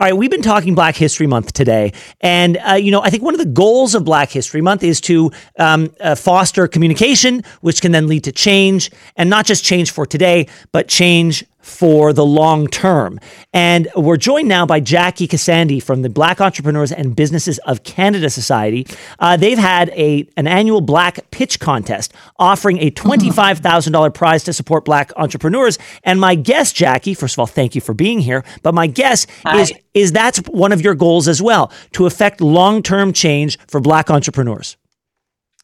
All right, we've been talking Black History Month today, and uh, you know, I think one of the goals of Black History Month is to um, uh, foster communication, which can then lead to change, and not just change for today, but change for the long term. And we're joined now by Jackee Kasandy from the Black Entrepreneurs and Businesses of Canada Society. Uh, they've had a an annual Black Pitch Contest offering a twenty-five thousand dollar prize to support Black entrepreneurs. And my guess, Jackee, first of all, thank you for being here. But my guess Hi. is is that's one of your goals as well to affect long term change for Black entrepreneurs.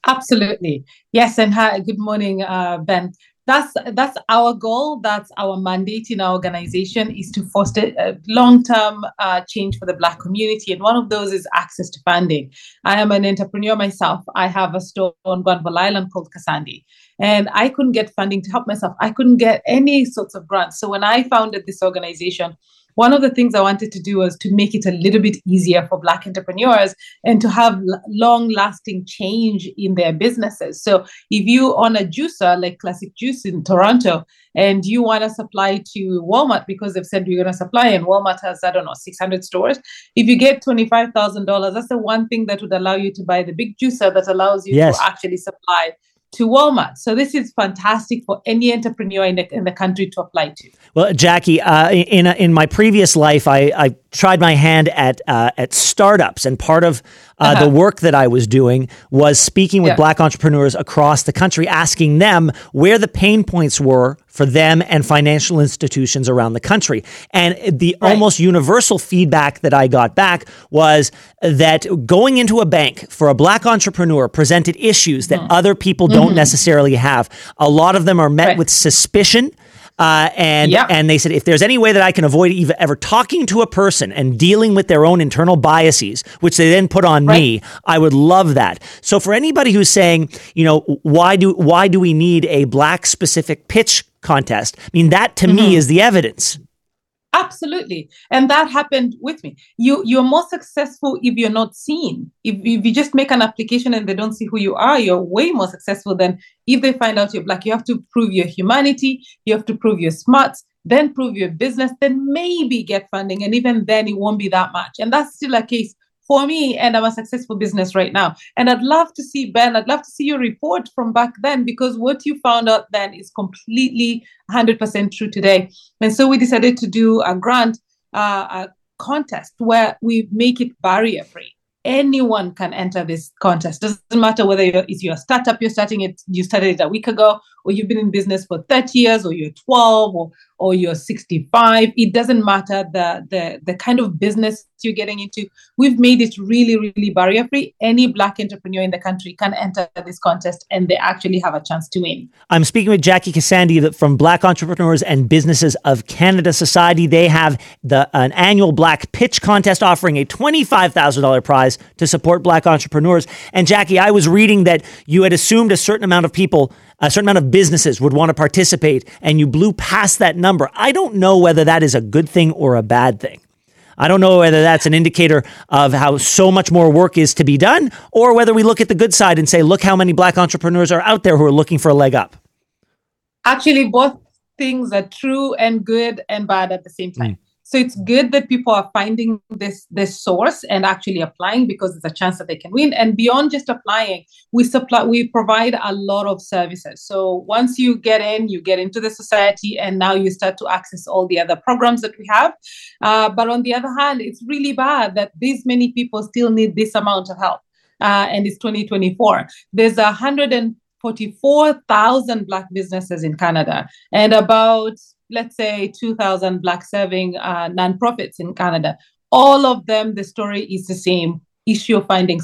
Absolutely. Yes. And hi, good morning, uh, Ben. That's that's our goal. That's our mandate in our organization is to foster long-term uh, change for the Black community, and one of those is access to funding. I am an entrepreneur myself. I have a store on Granville Island called Kasandy, and I couldn't get funding to help myself. I couldn't get any sorts of grants. So when I founded this organization, one of the things I wanted to do was to make it a little bit easier for Black entrepreneurs and to have long lasting change in their businesses. So, if you own a juicer like Classic Juice in Toronto and you want to supply to Walmart because they've said you're going to supply, and Walmart has, I don't know, 600 stores, if you get $25,000, that's the one thing that would allow you to buy the big juicer that allows you Yes. to actually supply to Walmart. So this is fantastic for any entrepreneur in the, in the country to apply to. Well, Jackee, uh, in in my previous life, I, I tried my hand at uh, at startups, and part of uh, Uh-huh. the work that I was doing was speaking with Yeah. Black entrepreneurs across the country, asking them where the pain points were for them and financial institutions around the country. And the Right. almost universal feedback that I got back was that going into a bank for a Black entrepreneur presented issues that other people don't necessarily have. A lot of them are met Mm-hmm. Right. with suspicion. Uh, and Yeah. and they said if there's any way that I can avoid even ever talking to a person and dealing with their own internal biases, which they then put on me, I would love that. So for anybody who's saying, you know, why do why do we need a black specific pitch contest? I mean, that to Mm-hmm. me is the evidence. Absolutely. And that happened with me. You you're more successful if you're not seen. If, if you just make an application and they don't see who you are, you're way more successful than if they find out you're black. You have to prove your humanity, you have to prove your smarts, then prove your business, then maybe get funding. And even then it won't be that much. And that's still a case for me, and I'm a successful business right now. And I'd love to see Ben, I'd love to see your report from back then because what you found out then is completely 100% true today. And so we decided to do a grant, uh, a contest where we make it barrier free. Anyone can enter this contest. Doesn't matter whether it's your startup, you're starting it, you started it a week ago, or you've been in business for 30 years, or you're 12, or, or you're 65. It doesn't matter the, the, the kind of business you're getting into. We've made it really, really barrier free. Any Black entrepreneur in the country can enter this contest and they actually have a chance to win. I'm speaking with Jackee Kasandy from Black Entrepreneurs and Businesses of Canada Society. They have the an annual Black Pitch Contest offering a $25,000 prize to support Black entrepreneurs. And Jackee, I was reading that you had assumed a certain amount of people, a certain amount of businesses would want to participate, and you blew past that number. I don't know whether that is a good thing or a bad thing. I don't know whether that's an indicator of how so much more work is to be done, or whether we look at the good side and say, look how many black entrepreneurs are out there who are looking for a leg up. actually both things are true and good and bad at the same time hmm. So it's good that people are finding this this source and actually applying because there's a chance that they can win. And beyond just applying we supply we provide a lot of services. So once you get in you get into the society and now you start to access all the other programs that we have. Uh, but on the other hand it's really bad that these many people still need this amount of help. Uh, and it's 2024 there's a hundred and 44,000 Black businesses in Canada and about, let's say, 2,000 Black serving uh, nonprofits in Canada. All of them, the story is the same issue of finding,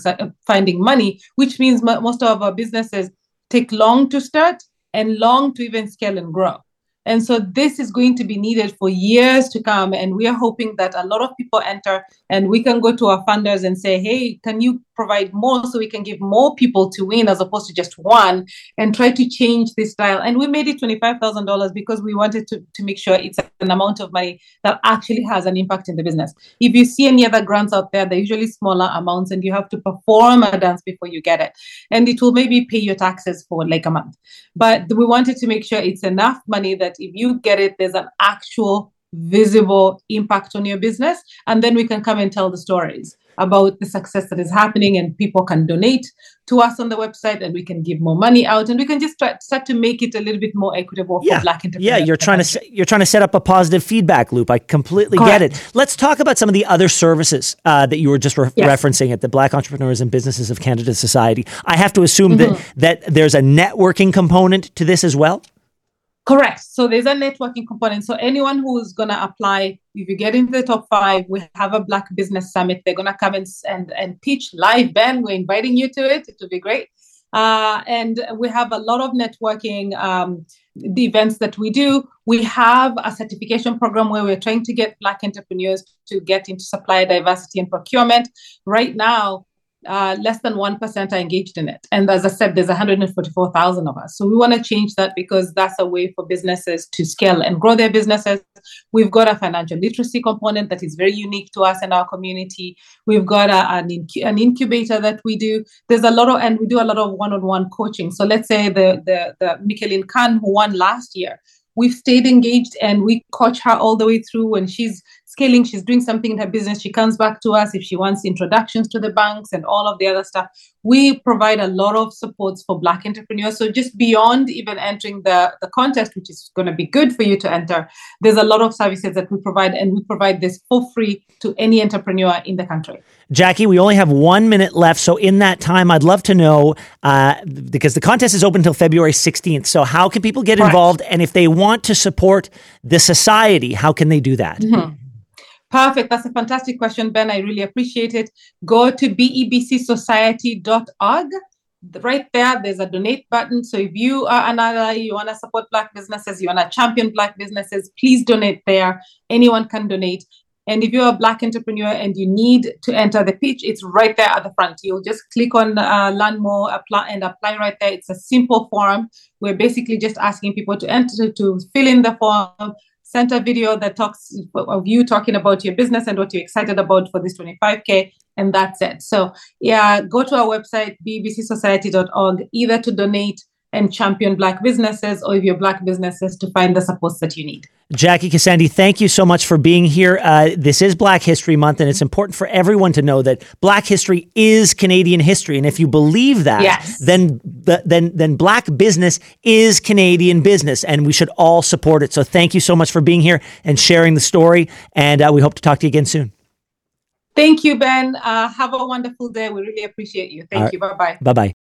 finding money, which means mo- most of our businesses take long to start and long to even scale and grow. And so this is going to be needed for years to come. And we are hoping that a lot of people enter and we can go to our funders and say, hey, can you provide more so we can give more people to win as opposed to just one and try to change this style. And we made it $25,000 because we wanted to, to make sure it's an amount of money that actually has an impact in the business. If you see any other grants out there, they're usually smaller amounts and you have to perform a dance before you get it. And it will maybe pay your taxes for like a month. But we wanted to make sure it's enough money that if you get it, there's an actual visible impact on your business. And then we can come and tell the stories about the success that is happening and people can donate to us on the website and we can give more money out and we can just try, start to make it a little bit more equitable yeah. for black entrepreneurs. Yeah, you're trying to se- you're trying to set up a positive feedback loop. I completely Correct. get it. Let's talk about some of the other services uh, that you were just re- yes. referencing at the Black Entrepreneurs and Businesses of Canada Society. I have to assume mm-hmm. that that there's a networking component to this as well. Correct. So there's a networking component. So anyone who's going to apply, if you get into the top five, we have a Black Business Summit. They're going to come and, and, and pitch live. Ben, we're inviting you to it. It will be great. Uh, and we have a lot of networking um, the events that we do. We have a certification program where we're trying to get Black entrepreneurs to get into supplier diversity and procurement. Right now, uh, less than 1% are engaged in it. And as I said, there's 144,000 of us. So we want to change that because that's a way for businesses to scale and grow their businesses. We've got a financial literacy component that is very unique to us and our community. We've got a, an, an incubator that we do. There's a lot of, and we do a lot of one-on-one coaching. So let's say the, the, the Michelin Khan who won last year, we've stayed engaged and we coach her all the way through when she's scaling, she's doing something in her business, she comes back to us if she wants introductions to the banks and all of the other stuff. We provide a lot of supports for Black entrepreneurs. So just beyond even entering the, the contest, which is going to be good for you to enter, there's a lot of services that we provide, and we provide this for free to any entrepreneur in the country. Jackee, we only have one minute left. So, in that time, I'd love to know uh, because the contest is open until February 16th. So, how can people get involved? And if they want to support the society, how can they do that? Mm-hmm. Perfect. That's a fantastic question, Ben. I really appreciate it. Go to bebcsociety.org. Right there, there's a donate button. So if you are an ally, you want to support Black businesses, you want to champion Black businesses, please donate there. Anyone can donate. And if you're a Black entrepreneur and you need to enter the pitch, it's right there at the front. You'll just click on uh, Learn More, apply, and apply right there. It's a simple form. We're basically just asking people to enter, to fill in the form, sent a video that talks of you talking about your business and what you're excited about for this 25K, and that's it. So, yeah, go to our website, bebcsociety.org, either to donate and champion Black businesses, or if you're Black businesses, to find the supports that you need. Jackee Kasandy, thank you so much for being here. Uh, this is Black History Month, and it's important for everyone to know that Black history is Canadian history. And if you believe that, yes. then then then Black business is Canadian business, and we should all support it. So thank you so much for being here and sharing the story. And uh, we hope to talk to you again soon. Thank you, Ben. Uh, have a wonderful day. We really appreciate you. Thank you. Bye bye. Bye bye.